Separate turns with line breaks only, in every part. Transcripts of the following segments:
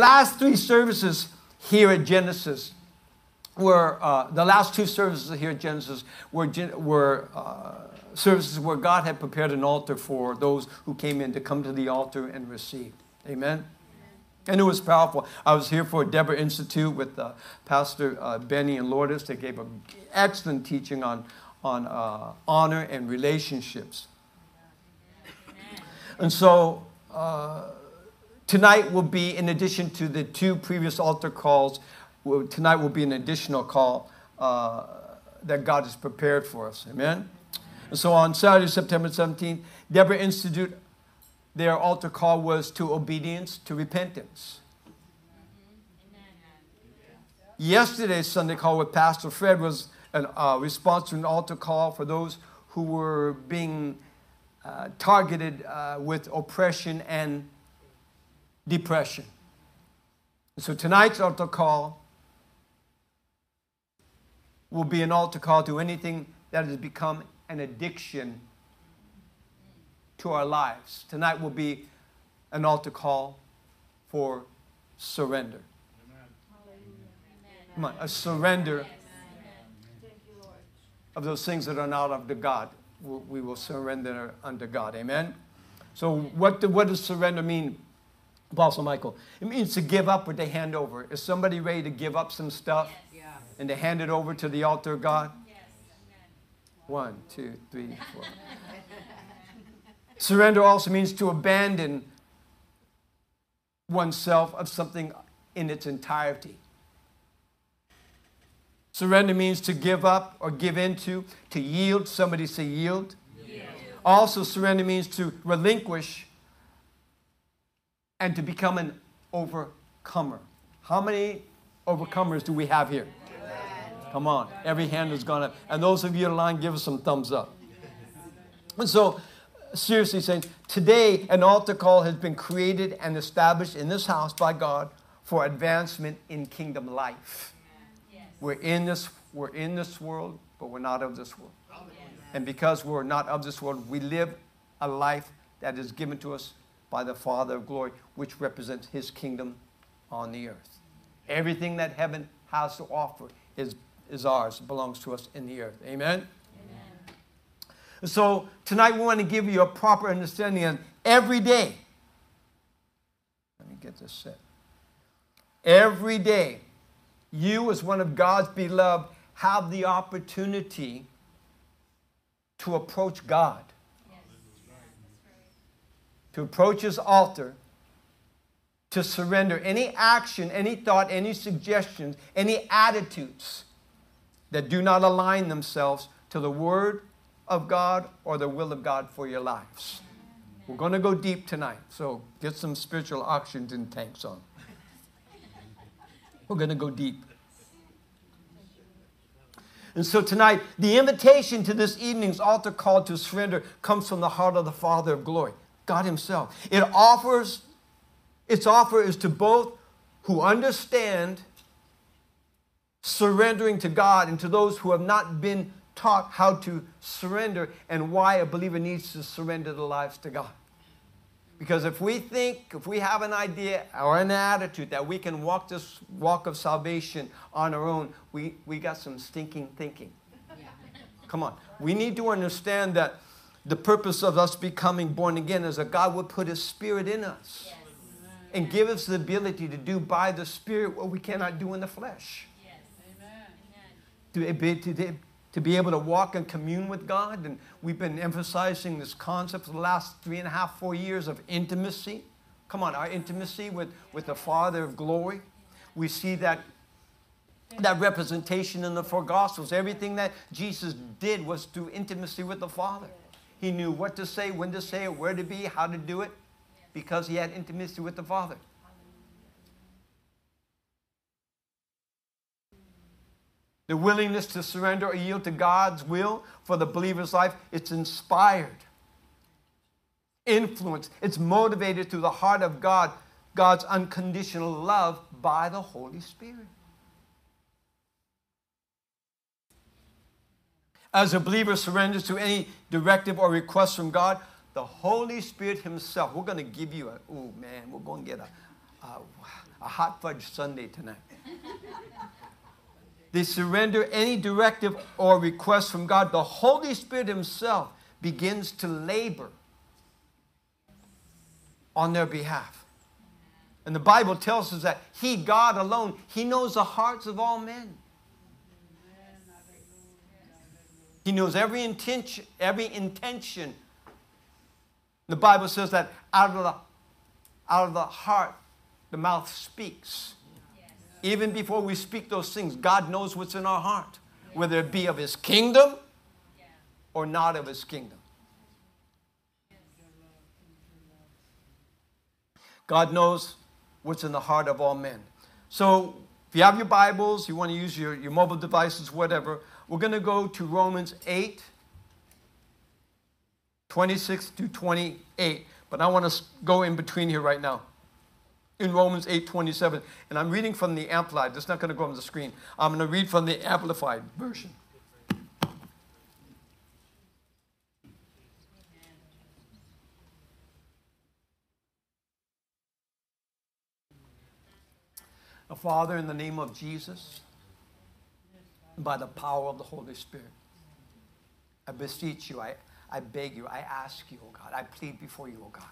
last three services here at Genesis were, uh, the last two services here at Genesis were, were uh, services where God had prepared an altar for those who came in to come to the altar and receive. Amen. And it was powerful. I was here for Deborah Institute with uh, Pastor uh, Benny and Lourdes. They gave an excellent teaching on, on uh, honor and relationships. And so uh, tonight will be, in addition to the two previous altar calls, tonight will be an additional call uh, that God has prepared for us. Amen? And so on Saturday, September 17th, Deborah Institute their altar call was to obedience, to repentance. Yesterday's Sunday call with Pastor Fred was a uh, response to an altar call for those who were being uh, targeted uh, with oppression and depression. So tonight's altar call will be an altar call to anything that has become an addiction to our lives. Tonight will be an altar call for surrender. Come on, a surrender of those things that are not of the God. We will surrender unto God. Amen. So, what, do, what does surrender mean, Apostle Michael? It means to give up or to hand over. Is somebody ready to give up some stuff yes. and to hand it over to the altar of God? Yes. One, two, three, four. Surrender also means to abandon oneself of something in its entirety. Surrender means to give up or give into, to yield. Somebody say yield. yield. Also, surrender means to relinquish and to become an overcomer. How many overcomers do we have here? Come on, every hand is gone up. And those of you online, give us some thumbs up. And so, seriously saying, today an altar call has been created and established in this house by God for advancement in kingdom life. We're in this we're in this world, but we're not of this world. And because we're not of this world, we live a life that is given to us by the Father of glory, which represents his kingdom on the earth. Everything that heaven has to offer is, is ours, belongs to us in the earth. Amen. So tonight we want to give you a proper understanding of every day. Let me get this set. Every day, you, as one of God's beloved, have the opportunity to approach God, to approach His altar, to surrender any action, any thought, any suggestions, any attitudes that do not align themselves to the Word of God or the will of God for your lives. We're going to go deep tonight, so get some spiritual oxygen tanks on. We're going to go deep. And so tonight, the invitation to this evening's altar call to surrender comes from the heart of the Father of glory, God Himself. It offers, its offer is to both who understand surrendering to God and to those who have not been taught how to surrender and why a believer needs to surrender their lives to God. Because if we think, if we have an idea or an attitude that we can walk this walk of salvation on our own, we, we got some stinking thinking. Come on. We need to understand that the purpose of us becoming born again is that God would put His Spirit in us yes. and give us the ability to do by the Spirit what we cannot do in the flesh. Yes. Amen. To, to, to be able to walk and commune with God. And we've been emphasizing this concept for the last three and a half, four years of intimacy. Come on, our intimacy with, with the Father of glory. We see that, that representation in the four Gospels. Everything that Jesus did was through intimacy with the Father. He knew what to say, when to say it, where to be, how to do it, because he had intimacy with the Father. the willingness to surrender or yield to God's will for the believer's life, it's inspired, influenced, it's motivated through the heart of God, God's unconditional love by the Holy Spirit. As a believer surrenders to any directive or request from God, the Holy Spirit Himself, we're going to give you a, oh man, we're going to get a, a a hot fudge sundae tonight. they surrender any directive or request from God. The Holy Spirit Himself begins to labor on their behalf. And the Bible tells us that He, God alone, He knows the hearts of all men. He knows every intention, every intention. The Bible says that out of the, out of the heart, the mouth speaks. Even before we speak those things, God knows what's in our heart, whether it be of His kingdom or not of His kingdom. God knows what's in the heart of all men. So, if you have your Bibles, you want to use your, your mobile devices, whatever, we're going to go to Romans 8, 26 to 28. But I want to go in between here right now. In Romans 8, 27. And I'm reading from the Amplified. It's not going to go on the screen. I'm going to read from the Amplified version. Father, in the name of Jesus, by the power of the Holy Spirit. I beseech you, I, I beg you, I ask you, oh God, I plead before you, oh God,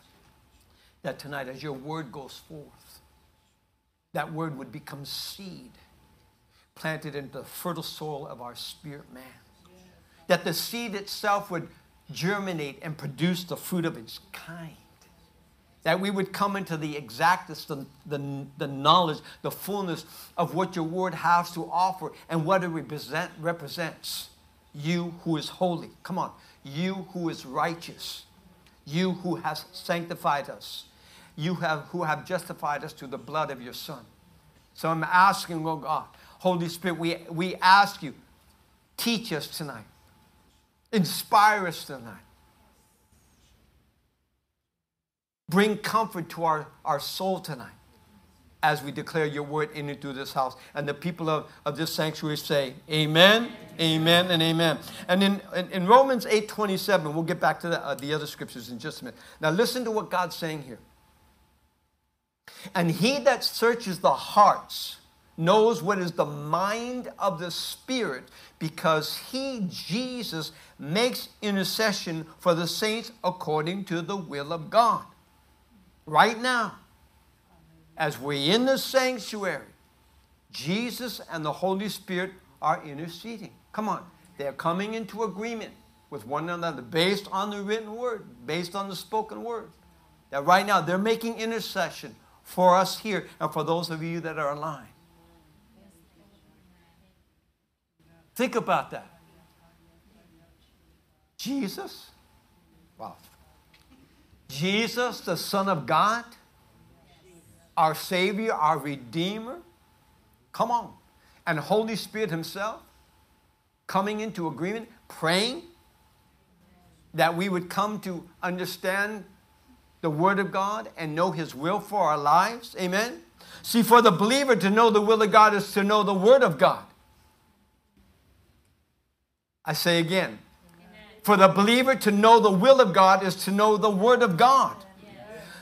that tonight as your word goes forth, that word would become seed planted into the fertile soil of our spirit man. That the seed itself would germinate and produce the fruit of its kind that we would come into the exactness, the, the, the, knowledge, the fullness of what your word has to offer and what it represent, represents. You who is holy, come on, you who is righteous, you who has sanctified us, you have, who have justified us through the blood of your Son. So I'm asking, oh God, Holy Spirit, we, we ask you, teach us tonight, inspire us tonight. Bring comfort to our, our soul tonight as we declare your word in and through this house. And the people of, of this sanctuary say, Amen, amen, and amen. And in, in, in Romans 8 27, we'll get back to the, uh, the other scriptures in just a minute. Now, listen to what God's saying here. And he that searches the hearts knows what is the mind of the Spirit because he, Jesus, makes intercession for the saints according to the will of God right now, as we're in the sanctuary, Jesus and the Holy Spirit are interceding. Come on. They're coming into agreement with one another based on the written word, based on the spoken word. That right now they're making intercession for us here and for those of you that are online. Think about that. Jesus, wow, Jesus, the Son of God, our Savior, our Redeemer. Come on. And Holy Spirit Himself coming into agreement, praying that we would come to understand the Word of God and know His will for our lives. Amen. See, for the believer to know the will of God is to know the Word of God. I say again, for the believer to know the will of God is to know the Word of God.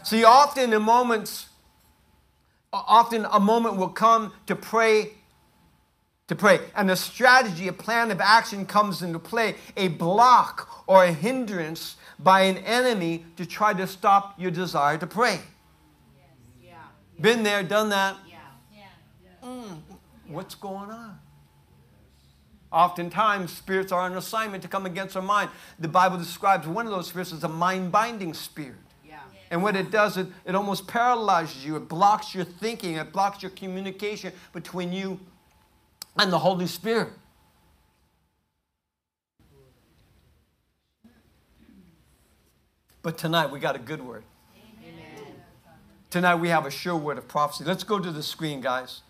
See, often in moments, often a moment will come to pray, to pray, and a strategy, a plan of action comes into play, a block or a hindrance by an enemy to try to stop your desire to pray. Been there, done that. Mm, what's going on? Oftentimes, spirits are on assignment to come against our mind. The Bible describes one of those spirits as a mind binding spirit. Yeah. And what it does, it, it almost paralyzes you. It blocks your thinking. It blocks your communication between you and the Holy Spirit. But tonight we got a good word. Amen. Tonight we have a sure word of prophecy. Let's go to the screen, guys.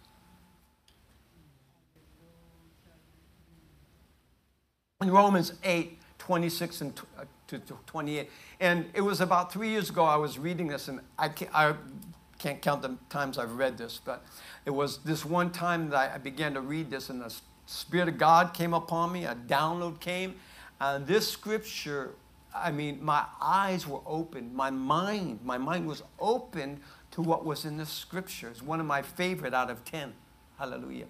In Romans 8, 26 and uh, to 28. And it was about three years ago I was reading this, and I can't, I can't count the times I've read this, but it was this one time that I began to read this, and the Spirit of God came upon me, a download came, and this scripture, I mean, my eyes were opened, my mind, my mind was opened to what was in the scriptures. One of my favorite out of 10. Hallelujah.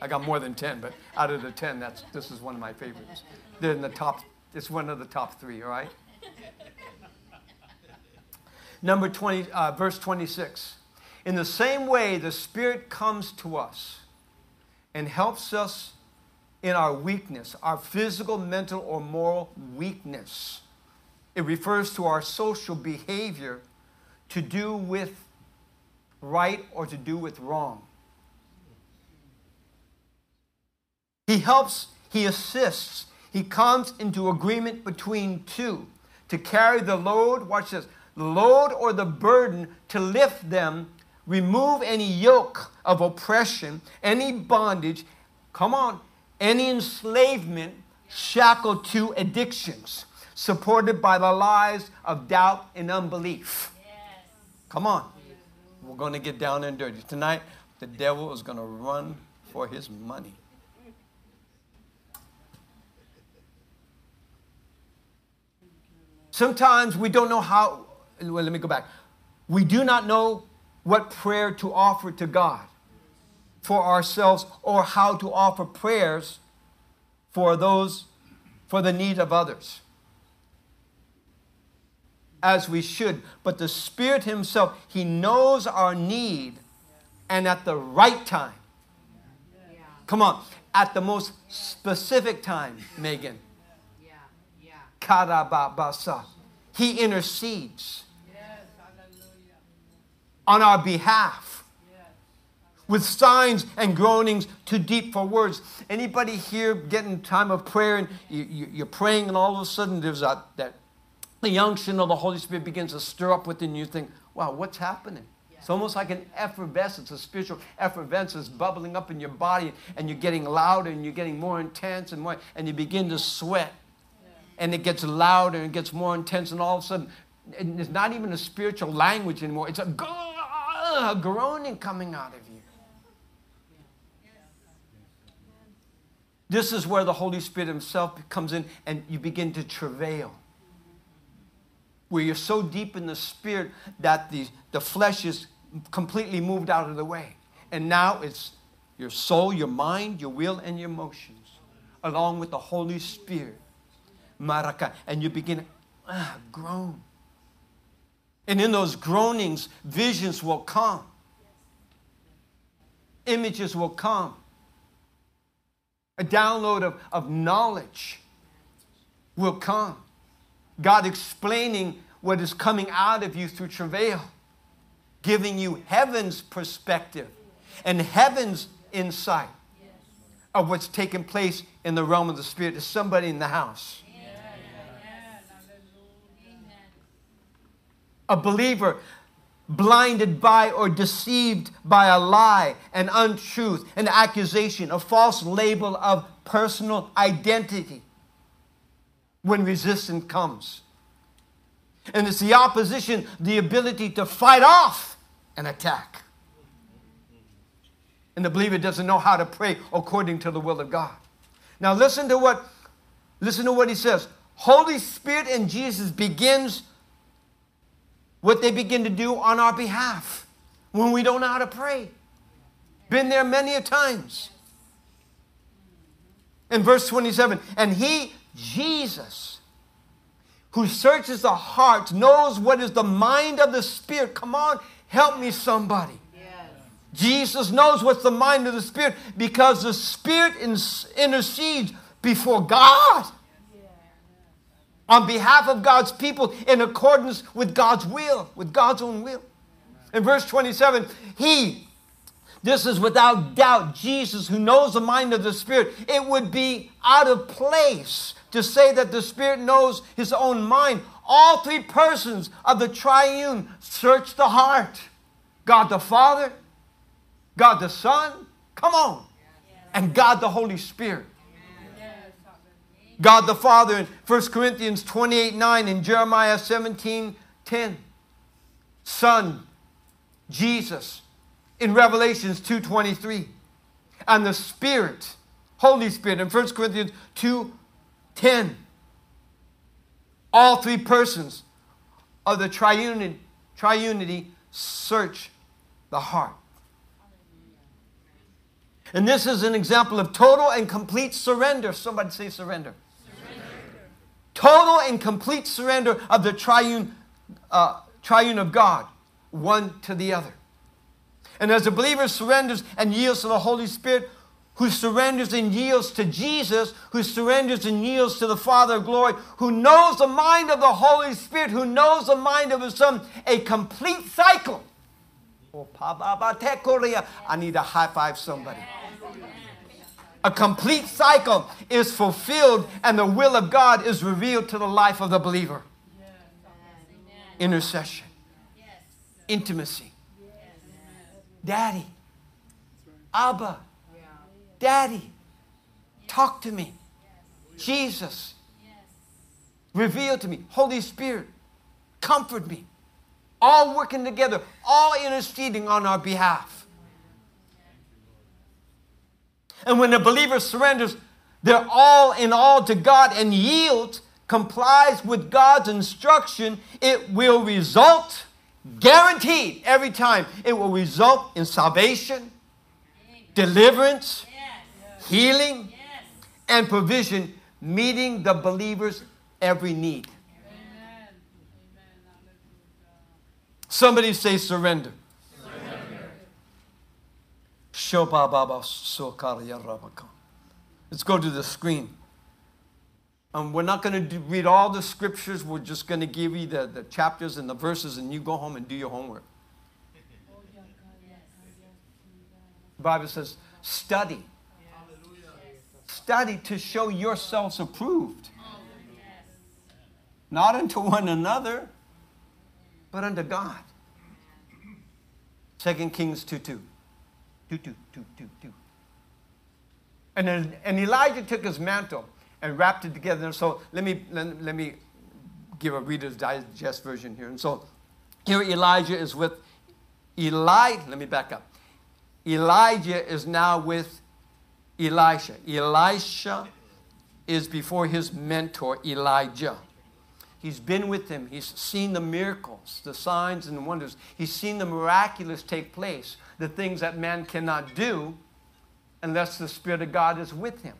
I got more than 10, but out of the 10, that's, this is one of my favorites. They're in the top, it's one of the top three, all right? Number 20, uh, verse 26. In the same way, the Spirit comes to us and helps us in our weakness, our physical, mental, or moral weakness. It refers to our social behavior to do with right or to do with wrong. He helps, he assists, he comes into agreement between two to carry the load, watch this, the load or the burden to lift them, remove any yoke of oppression, any bondage, come on, any enslavement shackled to addictions, supported by the lies of doubt and unbelief. Yes. Come on. We're going to get down and dirty. Tonight, the devil is going to run for his money. Sometimes we don't know how, well, let me go back. We do not know what prayer to offer to God for ourselves or how to offer prayers for those, for the need of others. As we should. But the Spirit Himself, He knows our need and at the right time. Come on, at the most specific time, Megan. Karababasa. He intercedes on our behalf with signs and groanings too deep for words. Anybody here getting time of prayer and you, are praying and all of a sudden there's a, that the unction of the Holy Spirit begins to stir up within you. You think, wow, what's happening? It's almost like an effervescence, a spiritual effervescence bubbling up in your body, and you're getting louder and you're getting more intense and more, and you begin to sweat and it gets louder and it gets more intense, and all of a sudden, it's not even a spiritual language anymore. It's a, a groaning coming out of you. This is where the Holy Spirit Himself comes in and you begin to travail. Where you're so deep in the Spirit that the, the flesh is completely moved out of the way. And now it's your soul, your mind, your will, and your emotions, along with the Holy Spirit maraka, and you begin ah, groan. And in those groanings, visions will come, images will come, a download of, of knowledge will come. God explaining what is coming out of you through travail, giving you heaven's perspective and heaven's insight of what's taking place in the realm of the Spirit. There's somebody in the house. A believer blinded by or deceived by a lie, an untruth, an accusation, a false label of personal identity when resistance comes. And it's the opposition, the ability to fight off an attack. And the believer doesn't know how to pray according to the will of God. Now listen to what listen to what he says. Holy Spirit in Jesus begins what they begin to do on our behalf when we don't know how to pray. Been there many a times. In verse 27, and he, Jesus, who searches the heart, knows what is the mind of the Spirit. Come on, help me, somebody. Jesus knows what's the mind of the Spirit because the Spirit intercedes before God on behalf of God's people in accordance with God's will, with God's own will. In verse 27, He, this is without doubt Jesus who knows the mind of the Spirit. It would be out of place to say that the Spirit knows His own mind. All three persons of the triune search the heart God the Father, God the Son, come on, and God the Holy Spirit. God the Father in 1 Corinthians 28 9 and Jeremiah 17 10. Son, Jesus in Revelations 2.23. And the Spirit, Holy Spirit in 1 Corinthians 2 10. All three persons of the triunity, triunity search the heart. And this is an example of total and complete surrender. Somebody say surrender. Total and complete surrender of the triune, uh, triune of God, one to the other. And as a believer surrenders and yields to the Holy Spirit, who surrenders and yields to Jesus, who surrenders and yields to the Father of glory, who knows the mind of the Holy Spirit, who knows the mind of His Son, a complete cycle. Oh, I need to high five somebody. A complete cycle is fulfilled, and the will of God is revealed to the life of the believer. Intercession, intimacy. Daddy, Abba, Daddy, talk to me. Jesus, reveal to me. Holy Spirit, comfort me. All working together, all interceding on our behalf. And when the believer surrenders their all in all to God and yields, complies with God's instruction, it will result, guaranteed every time, it will result in salvation, deliverance, healing, and provision, meeting the believer's every need. Somebody say surrender. Let's go to the screen. Um, we're not going to read all the scriptures. We're just going to give you the, the chapters and the verses, and you go home and do your homework. The Bible says, study. Study to show yourselves approved. Not unto one another, but unto God. 2 Kings 2 2. 2 2 2 2 2. And, then, and Elijah took his mantle and wrapped it together. So let me, let, let me give a Reader's Digest version here. And so here Elijah is with Eli. Let me back up. Elijah is now with Elisha. Elisha is before his mentor, Elijah. He's been with him. He's seen the miracles, the signs and the wonders. He's seen the miraculous take place, the things that man cannot do unless the Spirit of God is with him.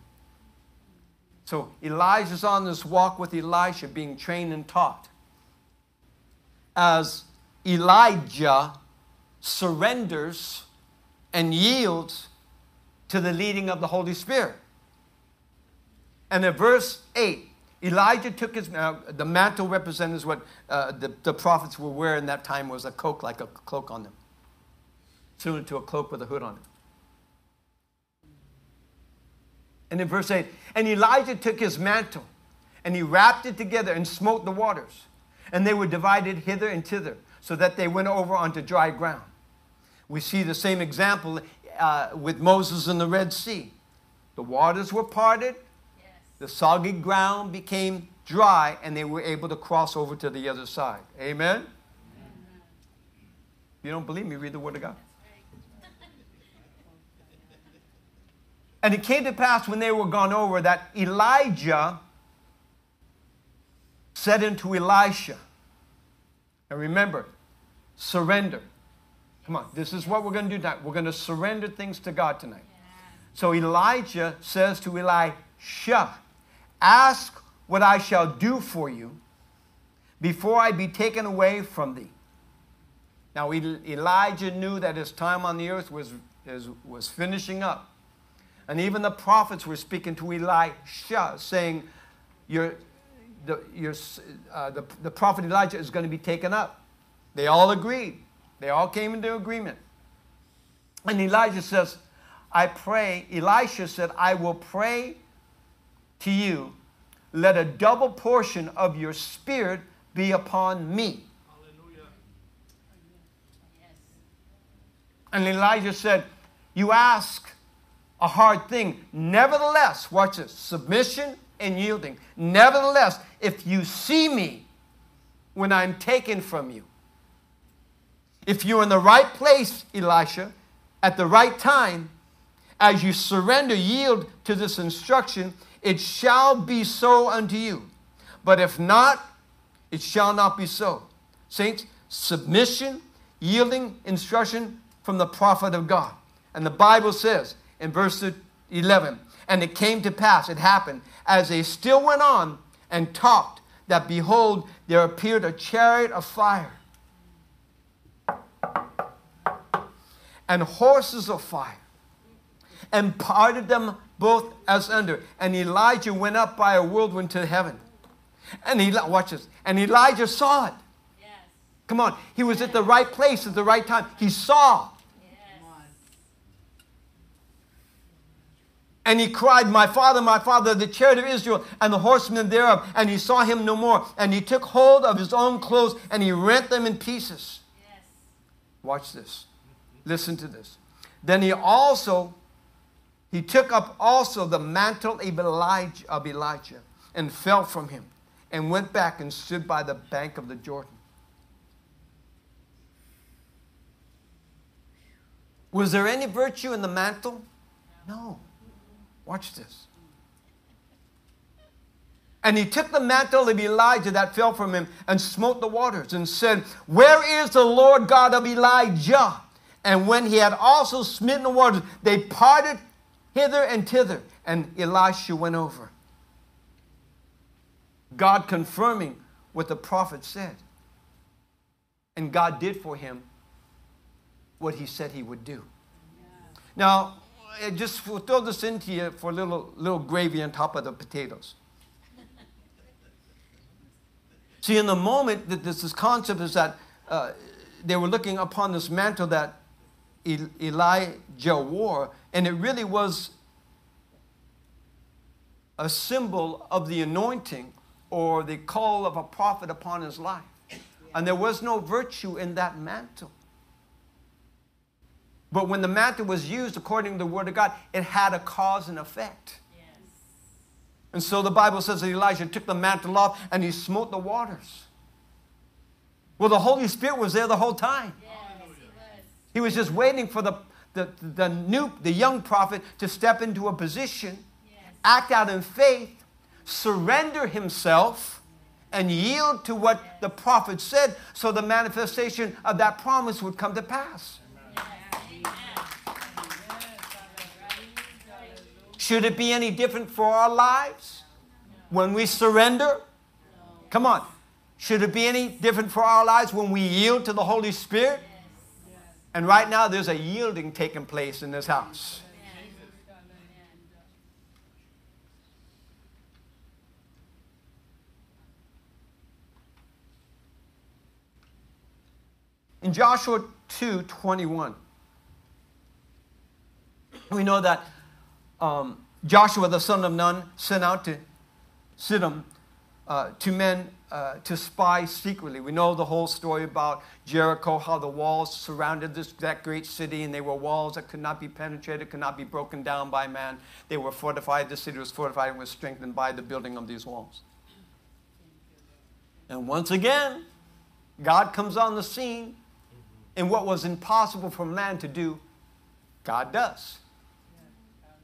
So Elijah's on this walk with Elisha, being trained and taught. As Elijah surrenders and yields to the leading of the Holy Spirit. And in verse 8, Elijah took his, uh, the mantle represents what uh, the, the prophets were wearing that time was a cloak, like a cloak on them. Similar to a cloak with a hood on it. And in verse 8, and Elijah took his mantle and he wrapped it together and smote the waters. And they were divided hither and thither, so that they went over onto dry ground. We see the same example uh, with Moses in the Red Sea. The waters were parted. The soggy ground became dry, and they were able to cross over to the other side. Amen? Amen. You don't believe me? Read the Word of God. And it came to pass when they were gone over that Elijah said unto Elisha, and remember, surrender. Come on, this is what we're going to do tonight. We're going to surrender things to God tonight. So Elijah says to Elisha, Ask what I shall do for you before I be taken away from thee. Now, Elijah knew that his time on the earth was, was finishing up. And even the prophets were speaking to Elisha, saying, your, the, your, uh, the, the prophet Elijah is going to be taken up. They all agreed. They all came into agreement. And Elijah says, I pray, Elisha said, I will pray to you, let a double portion of your spirit be upon me. Hallelujah. And Elijah said, You ask a hard thing. Nevertheless, watch this submission and yielding. Nevertheless, if you see me when I'm taken from you, if you're in the right place, Elisha, at the right time, as you surrender, yield to this instruction, it shall be so unto you. But if not, it shall not be so. Saints, submission, yielding instruction from the prophet of God. And the Bible says in verse 11, and it came to pass, it happened, as they still went on and talked, that behold, there appeared a chariot of fire and horses of fire and parted them both as under. And Elijah went up by a whirlwind to heaven. And he watch this. And Elijah saw it. Yes. Come on, he was at the right place at the right time. He saw. And he cried, My father, my father, the chariot of Israel and the horsemen thereof. And he saw him no more. And he took hold of his own clothes and he rent them in pieces. Yes. Watch this. Listen to this. Then he also, he took up also the mantle of Elijah, of Elijah and fell from him and went back and stood by the bank of the Jordan. Was there any virtue in the mantle? No. Watch this. And he took the mantle of Elijah that fell from him and smote the waters and said, Where is the Lord God of Elijah? And when he had also smitten the waters, they parted hither and thither, and Elisha went over. God confirming what the prophet said. And God did for him what he said he would do. Now, I just throw this into you for a little, little gravy on top of the potatoes. See, in the moment that this, this concept is that uh, they were looking upon this mantle that Elijah wore, and it really was a symbol of the anointing or the call of a prophet upon his life. And there was no virtue in that mantle. But when the mantle was used according to the word of God, it had a cause and effect. Yes. And so the Bible says that Elijah took the mantle off and he smote the waters. Well, the Holy Spirit was there the whole time. Yes, he, was. just waiting for the, the, the, new, the young prophet to step into a position, yes. act out in faith, surrender himself, and yield to what the prophet said so the manifestation of that promise would come to pass. Should it be any different for our lives when we surrender? Come on. Should it be any different for our lives when we yield to the Holy Spirit? And right now, there's a yielding taking place in this house. In Joshua 2 21, we know that um, Joshua, the son of Nun, sent out to Shittim uh, two men uh, to spy secretly. We know the whole story about Jericho, how the walls surrounded this, that great city, and they were walls that could not be penetrated, could not be broken down by man. They were fortified. The city was fortified and was strengthened by the building of these walls. And once again, God comes on the scene, and what was impossible for man to do, God does.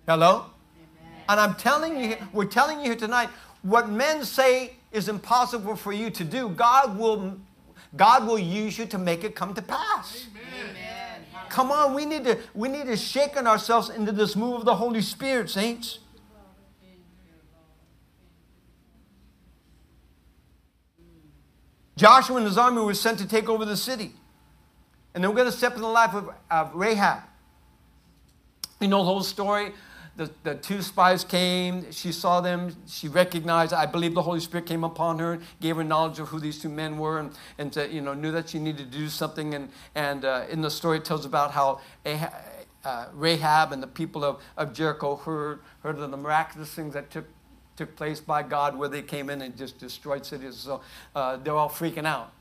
Hello? Amen. And I'm telling you, we're telling you here tonight, what men say is impossible for you to do, God will, God will use you to make it come to pass. Amen. Come on, we need to we need to shake ourselves into this move of the Holy Spirit, saints. Joshua and his army were sent to take over the city. And they were going to step in the life of, of Rahab. You know the whole story the, the two spies came. She saw them. She recognized, I believe the Holy Spirit came upon her, gave her knowledge of who these two men were, and, and to, you know, knew that she needed to do something. And, and uh, in the story, it tells about how uh, Rahab and the people of, of Jericho heard, heard of the miraculous things that took, took place by God where they came in and just destroyed cities. So uh, they're all freaking out.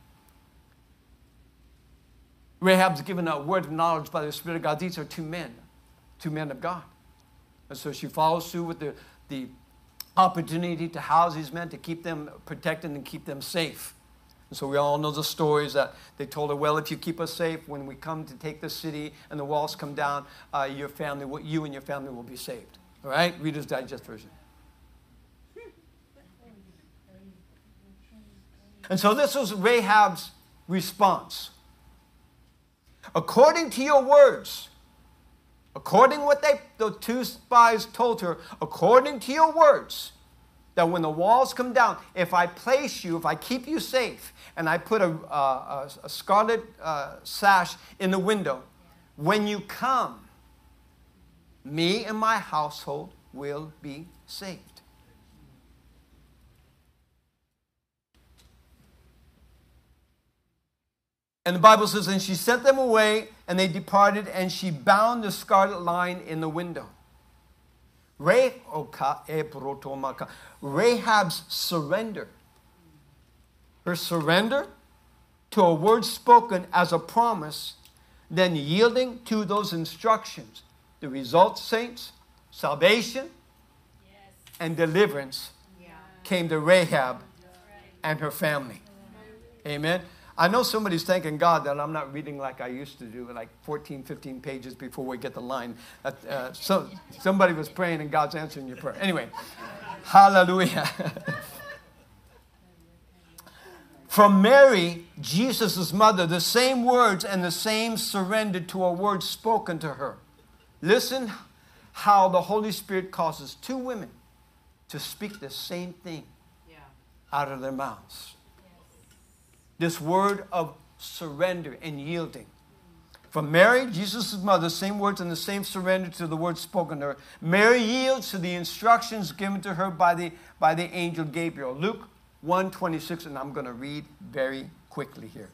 Rahab's given a word of knowledge by the Spirit of God. These are two men, two men of God. And so she follows through with the, the opportunity to house these men, to keep them protected and keep them safe. And so we all know the stories that they told her, well, if you keep us safe, when we come to take the city and the walls come down, uh, your family, you and your family will be saved. All right? Reader's Digest version. And so this was Rahab's response. according to your words, according what they the two spies told her, according to your words, that when the walls come down, if I place you, if I keep you safe, and I put a, a, a scarlet uh, sash in the window, when you come, me and my household will be saved. And the Bible says, and she sent them away, and they departed, and she bound the scarlet line in the window. Oh, Rahab's surrender, her surrender to a word spoken as a promise, then yielding to those instructions. The result, saints, salvation yes. and deliverance yeah. came to Rahab and her family. Amen. I know somebody's thanking God that I'm not reading like I used to do, like 14, 15 pages before we get the line. Uh, so somebody was praying and God's answering your prayer. Anyway, hallelujah. From Mary, Jesus' mother, the same words and the same surrender to a word spoken to her. Listen how the Holy Spirit causes two women to speak the same thing yeah. out of their mouths this word of surrender and yielding. From Mary, Jesus' mother, same words and the same surrender to the words spoken to her. Mary yields to the instructions given to her by the, by the angel Gabriel. Luke 1:26, and I'm going to read very quickly here.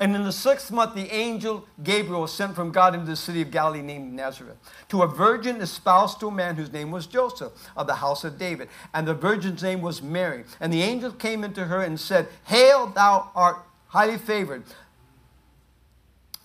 And in the sixth month, the angel Gabriel was sent from God into the city of Galilee named Nazareth to a virgin espoused to a man whose name was Joseph of the house of David. And the virgin's name was Mary. And the angel came into her and said, Hail, thou art highly favored.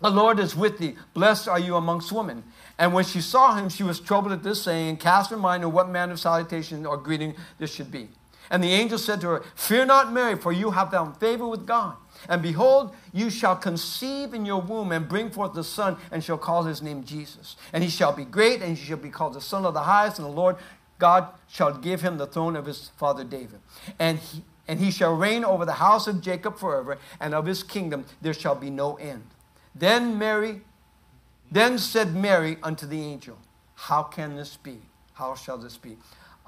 The Lord is with thee. Blessed are you amongst women. And when she saw him, she was troubled at this saying, and cast her mind on what manner of salutation or greeting this should be. And the angel said to her, Fear not, Mary, for you have found favor with God. And behold, you shall conceive in your womb and bring forth the son, and shall call his name Jesus. And he shall be great, and he shall be called the Son of the Highest, and the Lord God shall give him the throne of his father David. And he, and he shall reign over the house of Jacob forever, and of his kingdom there shall be no end. Then Mary, then said Mary unto the angel, How can this be? How shall this be?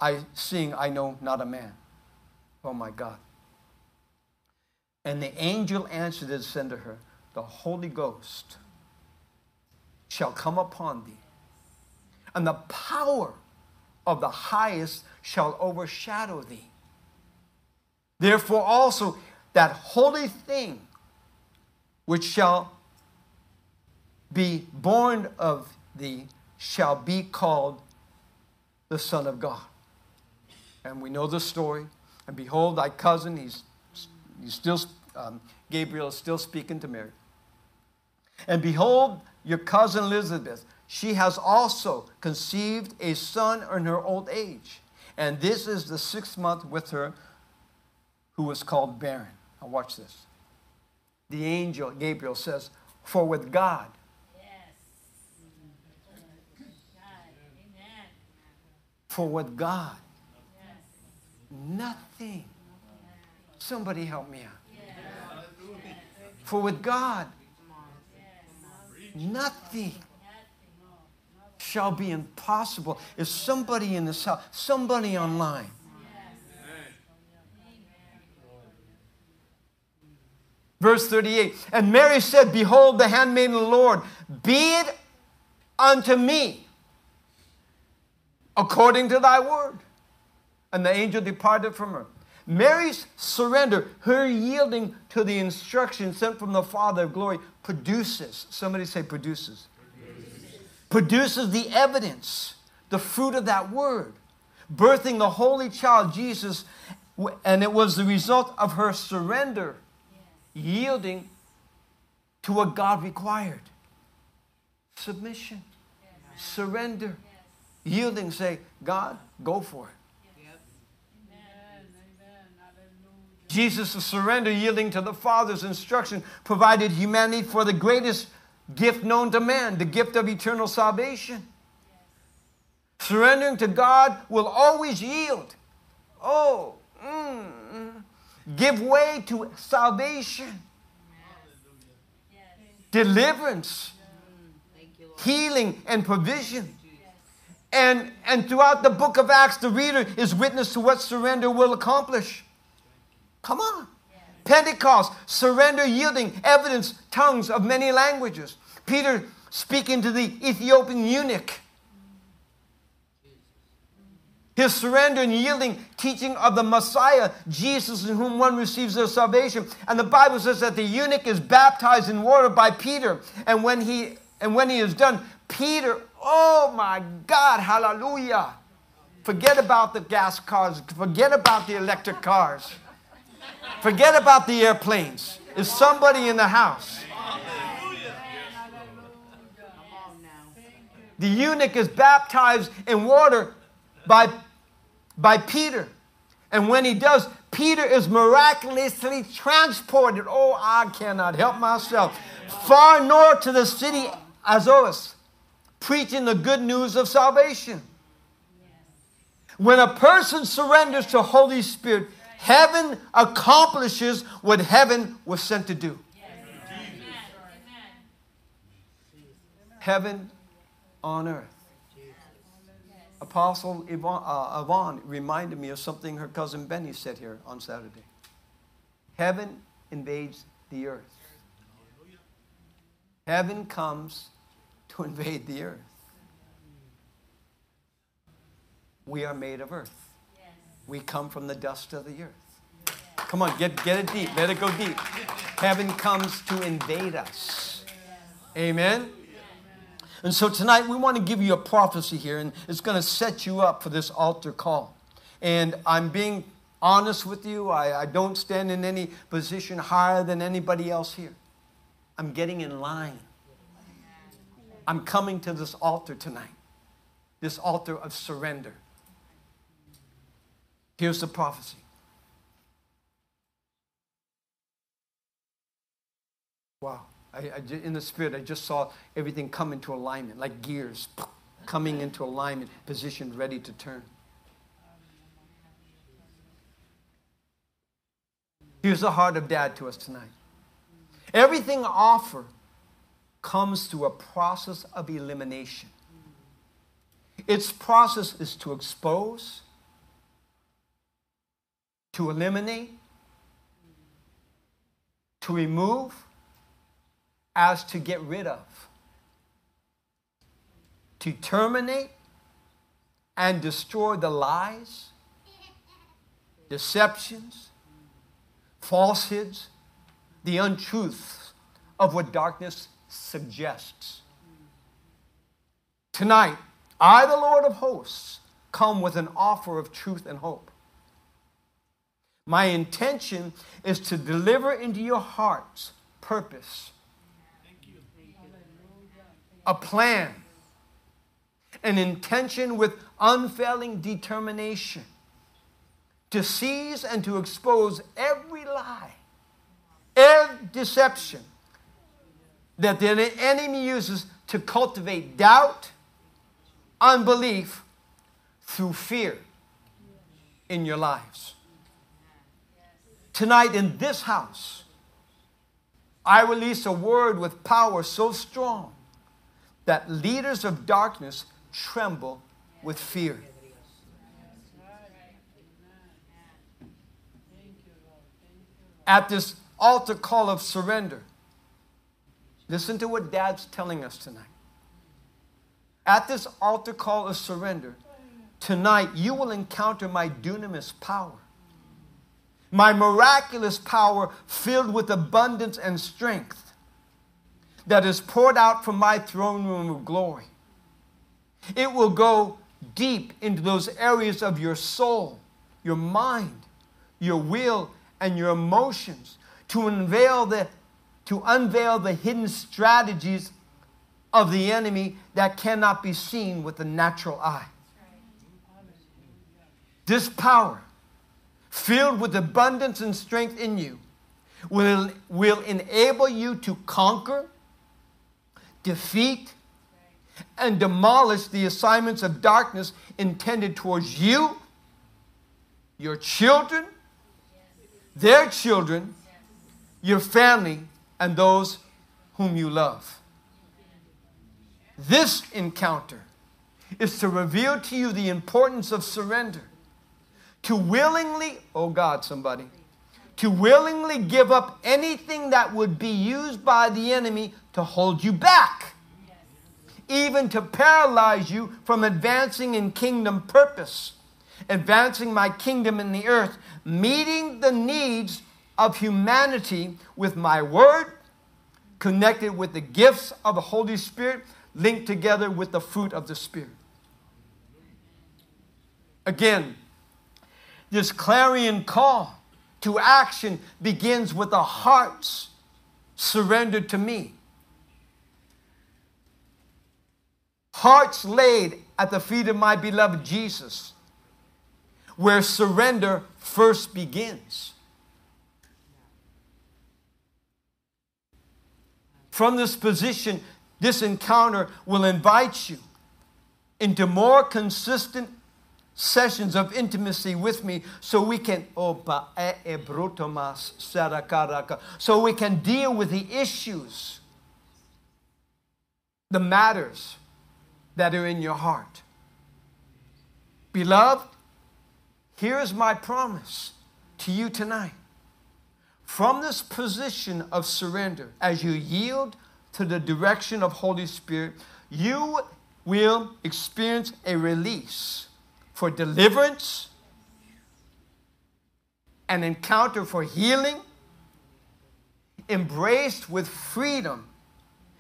I seeing I know not a man. Oh my God. And the angel answered and said to her, The Holy Ghost shall come upon thee, and the power of the highest shall overshadow thee. Therefore, also, that holy thing which shall be born of thee shall be called the Son of God. And we know the story. And behold, thy cousin, he's, he's still, um, Gabriel is still speaking to Mary. And behold, your cousin Elizabeth, she has also conceived a son in her old age. And this is the sixth month with her, who was called barren. Now, watch this. The angel, Gabriel, says, For with God, yes. for with God, Nothing. Somebody help me out. For with God, nothing shall be impossible. If somebody in this house, somebody online, Verse 38 And Mary said, Behold, the handmaid of the Lord, be it unto me according to thy word. And the angel departed from her. Mary's surrender, her yielding to the instruction sent from the Father of glory, produces, somebody say produces, produces, produces the evidence, the fruit of that word, birthing the holy child, Jesus. And it was the result of her surrender, yielding to what God required submission, surrender, yielding, say, God, go for it. Jesus' surrender, yielding to the Father's instruction, provided humanity for the greatest gift known to man, the gift of eternal salvation. Surrendering to God will always yield. Oh, mm, give way to salvation. deliverance, healing, and provision. And, and throughout the book of Acts, the reader is witness to what surrender will accomplish. Come on. Pentecost, surrender, yielding, evidence, tongues of many languages. Peter speaking to the Ethiopian eunuch. His surrender and yielding teaching of the Messiah, Jesus, in whom one receives their salvation. And the Bible says that the eunuch is baptized in water by Peter. And when he and when he is done, Peter, oh my God, hallelujah. Forget about the gas cars, forget about the electric cars. Forget about the airplanes. Is somebody in the house? The eunuch is baptized in water by, by Peter. And when he does, Peter is miraculously transported. Oh, I cannot help myself. Far north to the city Azotus, preaching the good news of salvation. When a person surrenders to Holy Spirit, heaven accomplishes what heaven was sent to do. Heaven on earth. Apostle Yvonne, uh, Yvonne reminded me of something her cousin Benny said here on Saturday. Heaven invades the earth. Heaven comes to invade the earth. We are made of earth. We come from the dust of the earth. Come on, get, get it deep. Let it go deep. Heaven comes to invade us. Amen. And so tonight we want to give you a prophecy here, and it's going to set you up for this altar call. And I'm being honest with you. I, I don't stand in any position higher than anybody else here. I'm getting in line. I'm coming to this altar tonight, this altar of surrender. Here's the prophecy. Wow. I, I, in the spirit, I just saw everything come into alignment, like gears coming into alignment, positioned, ready to turn. Here's the heart of dad to us tonight. Everything offered comes through a process of elimination. Its process is to expose, to eliminate, to remove, as to get rid of, to terminate and destroy the lies, deceptions, falsehoods, the untruths of what darkness suggests. Tonight, I, the Lord of hosts, come with an offer of truth and hope. My intention is to deliver into your hearts purpose a plan, an intention with unfailing determination to seize and to expose every lie, every deception that the enemy uses to cultivate doubt, unbelief through fear in your lives. Tonight in this house, I release a word with power so strong that leaders of darkness tremble with fear. At this altar call of surrender, listen to what Dad's telling us tonight. At this altar call of surrender, tonight you will encounter my dunamis power, my miraculous power filled with abundance and strength that is poured out from my throne room of glory. It will go deep into those areas of your soul, your mind, your will, and your emotions to unveil the, to unveil the hidden strategies of the enemy that cannot be seen with the natural eye. This power, filled with abundance and strength in you, will, will enable you to conquer defeat, and demolish the assignments of darkness intended towards you, your children, their children, your family, and those whom you love. This encounter is to reveal to you the importance of surrender. To willingly, oh God, somebody, to willingly give up anything that would be used by the enemy to hold you back, even to paralyze you from advancing in kingdom purpose, advancing my kingdom in the earth, meeting the needs of humanity with my word, connected with the gifts of the Holy Spirit, linked together with the fruit of the Spirit. Again, this clarion call to action begins with a heart's surrendered to me. Hearts laid at the feet of my beloved Jesus, where surrender first begins. From this position, this encounter will invite you into more consistent sessions of intimacy with me so we can so we can deal with the issues the matters that are in your heart. Beloved here is my promise to you tonight. From this position of surrender as you yield to the direction of holy spirit you will experience a release for deliverance, an encounter for healing, embraced with freedom,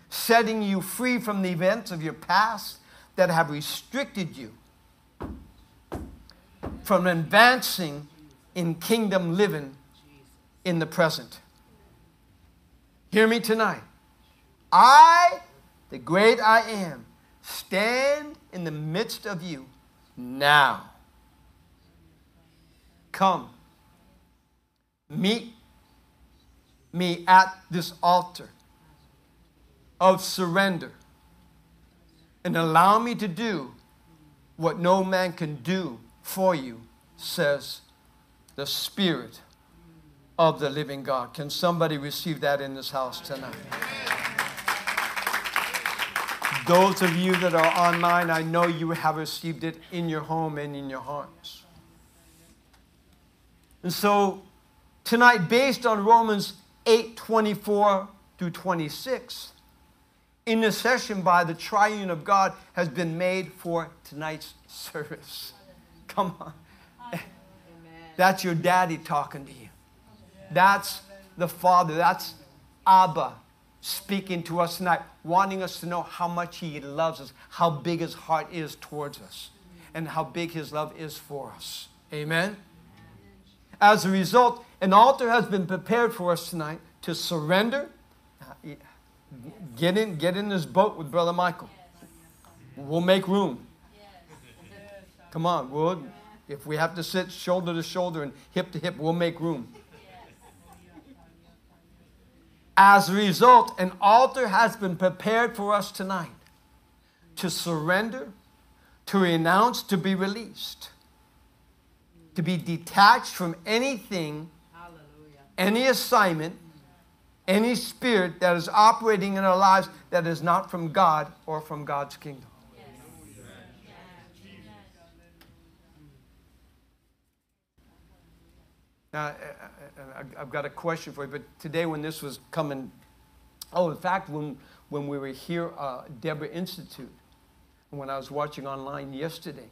setting you free from the events of your past that have restricted you from advancing in kingdom living in the present. Hear me tonight. I, the great I am, stand in the midst of you now. Come, meet me at this altar of surrender and allow me to do what no man can do for you, says the Spirit of the living God. Can somebody receive that in this house tonight? Those of you that are online, I know you have received it in your home and in your hearts. And so tonight, based on Romans 8 24 through 26, intercession by the triune of God has been made for tonight's service. Come on. That's your daddy talking to you. That's the Father. That's Abba speaking to us tonight, wanting us to know how much He loves us, how big His heart is towards us, and how big His love is for us. Amen? As a result, an altar has been prepared for us tonight to surrender. Get in, get in this boat with Brother Michael. We'll make room. Come on, we'll, if we have to sit shoulder to shoulder and hip to hip, we'll make room. As a result, an altar has been prepared for us tonight to surrender, to renounce, to be released, to be detached from anything, Hallelujah. any assignment, any spirit that is operating in our lives that is not from God or from God's kingdom. Now, I've got a question for you, but today when this was coming, oh, in fact, when, when we were here, uh, Deborah Institute, when I was watching online yesterday,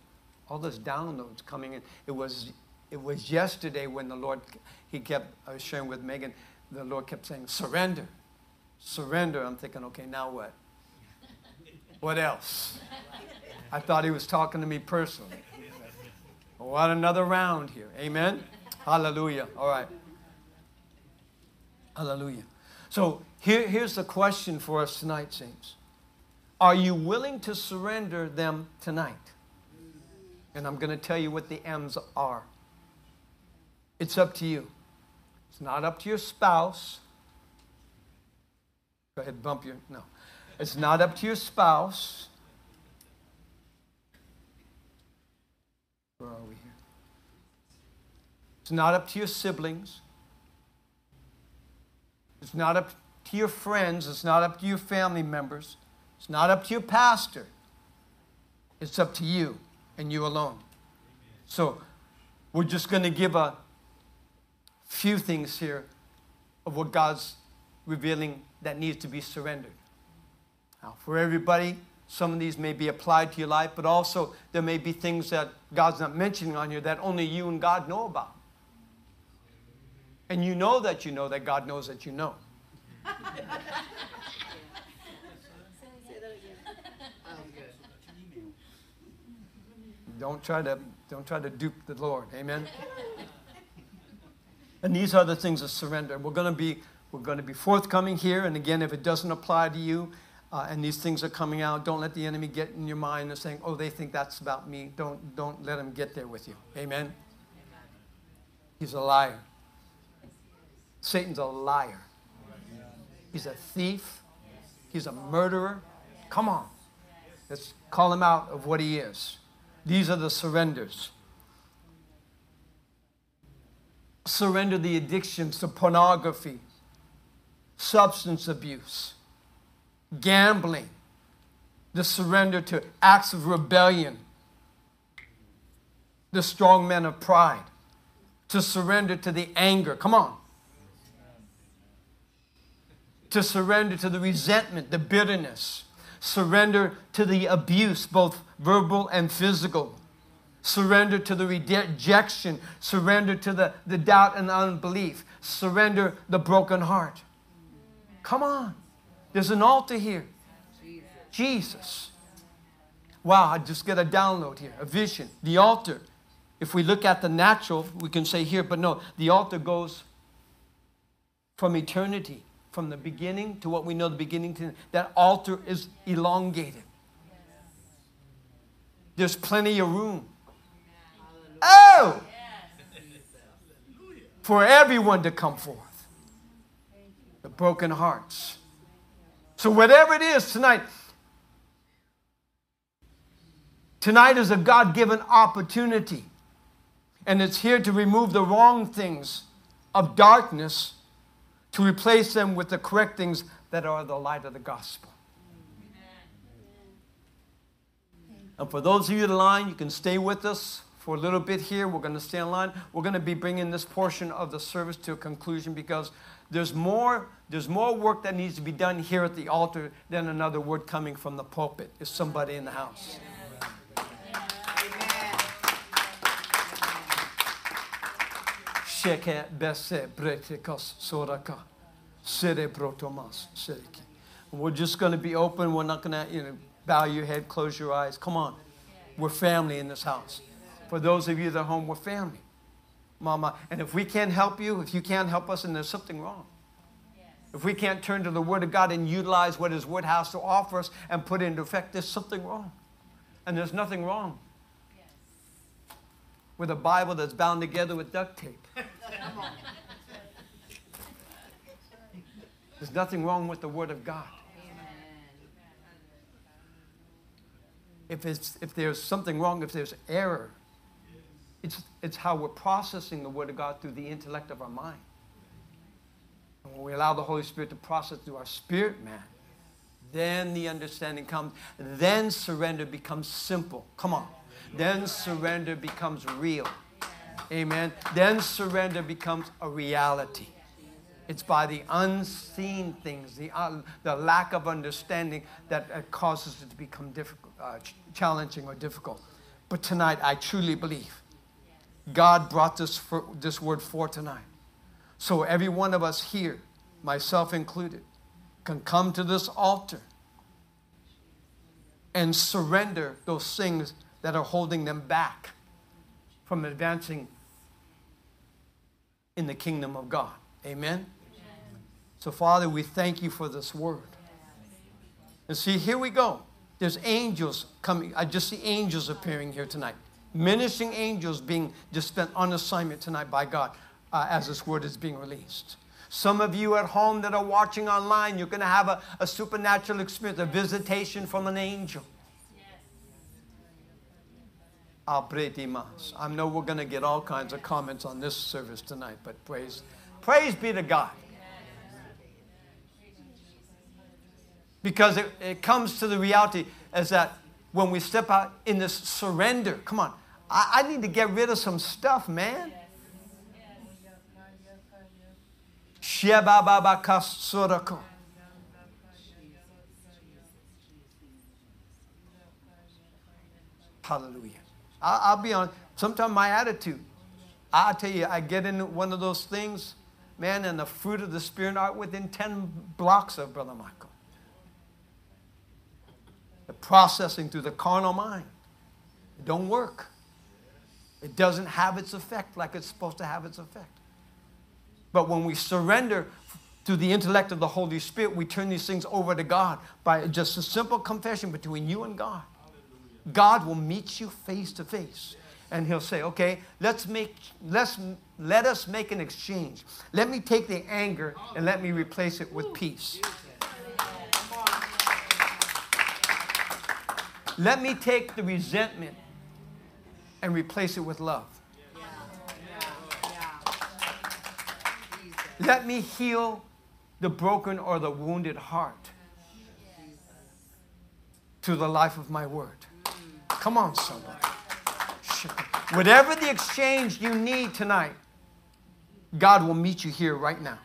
all those downloads coming in, it was, it was yesterday when the Lord, he kept uh, sharing with Megan, the Lord kept saying, surrender, surrender. I'm thinking, okay, now what? What else? I thought he was talking to me personally. What another round here. Amen? Hallelujah. All right. Hallelujah. So here, here's the question for us tonight, saints. Are you willing to surrender them tonight? And I'm going to tell you what the M's are. It's up to you. It's not up to your spouse. Go ahead, bump your. No. It's not up to your spouse. Where are we here? It's not up to your siblings. It's not up to your friends. It's not up to your family members. It's not up to your pastor. It's up to you and you alone. So we're just going to give a few things here of what God's revealing that needs to be surrendered. Now, for everybody, some of these may be applied to your life, but also there may be things that God's not mentioning on here that only you and God know about. And you know that you know that God knows that you know. Don't try to don't try to dupe the Lord. Amen. and these are the things of surrender. We're going to be we're going to be forthcoming here. And again, if it doesn't apply to you, uh, and these things are coming out, don't let the enemy get in your mind and saying, "Oh, they think that's about me." Don't don't let him get there with you. Amen. Amen. He's a liar. Satan's a liar. He's a thief. He's a murderer. Come on. Let's call him out of what he is. These are the surrenders. Surrender the addictions to pornography, substance abuse, gambling, the surrender to acts of rebellion, the strong men of pride, to surrender to the anger. Come on. To surrender to the resentment, the bitterness, surrender to the abuse, both verbal and physical. Surrender to the rejection, surrender to the, the doubt and the unbelief, surrender the broken heart. Come on. There's an altar here. Jesus. Wow, I just get a download here, a vision. The altar. If we look at the natural, we can say here, but no, the altar goes from eternity from the beginning to what we know the beginning to that altar is elongated. There's plenty of room. Oh! For everyone to come forth. The broken hearts. So, whatever it is tonight, tonight is a God given opportunity. And it's here to remove the wrong things of darkness to replace them with the correct things that are the light of the gospel. And for those of you in line, you can stay with us for a little bit here. We're going to stay in line. We're going to be bringing this portion of the service to a conclusion because there's more, there's more work that needs to be done here at the altar than another word coming from the pulpit. Is somebody in the house? Sheke bese soraka seriki. We're just going to be open. We're not going to you know, bow your head, close your eyes. Come on. We're family in this house. For those of you that are home, we're family. Mama. And if we can't help you, if you can't help us, then there's something wrong. If we can't turn to the Word of God and utilize what His Word has to offer us and put into effect, there's something wrong. And there's nothing wrong with a Bible that's bound together with duct tape. There's nothing wrong with the Word of God. If, it's, if there's something wrong, if there's error, it's, it's how we're processing the Word of God through the intellect of our mind. And when we allow the Holy Spirit to process through our spirit man, then the understanding comes. Then surrender becomes simple. Come on. Then surrender becomes real. Amen. Then surrender becomes a reality. It's by the unseen things, the, uh, the lack of understanding that uh, causes it to become difficult, uh, ch- challenging or difficult. But tonight, I truly believe God brought this, for, this word for tonight. So every one of us here, myself included, can come to this altar and surrender those things that are holding them back from advancing in the kingdom of God. Amen? So, Father, we thank you for this word. And see, here we go. There's angels coming. I just see angels appearing here tonight. Ministering angels being just spent on assignment tonight by God uh, as this word is being released. Some of you at home that are watching online, you're going to have a, a supernatural experience, a visitation from an angel. I know we're going to get all kinds of comments on this service tonight, but praise, praise be to God. Because it, it comes to the reality as that when we step out in this surrender, come on, I, I need to get rid of some stuff, man. Hallelujah. I, will be honest. Sometimes my attitude, I tell you, I get in one of those things, man, and the fruit of the Spirit are within 10 blocks of Brother Michael. The processing through the carnal mind. It don't work. It doesn't have its effect like it's supposed to have its effect. But when we surrender to the intellect of the Holy Spirit, we turn these things over to God by just a simple confession between you and God. God will meet you face to face. And he'll say, okay, let's make, let's, let us make an exchange. Let me take the anger and let me replace it with peace. Let me take the resentment and replace it with love. Let me heal the broken or the wounded heart to the life of my word. Come on, somebody. Whatever the exchange you need tonight, God will meet you here right now.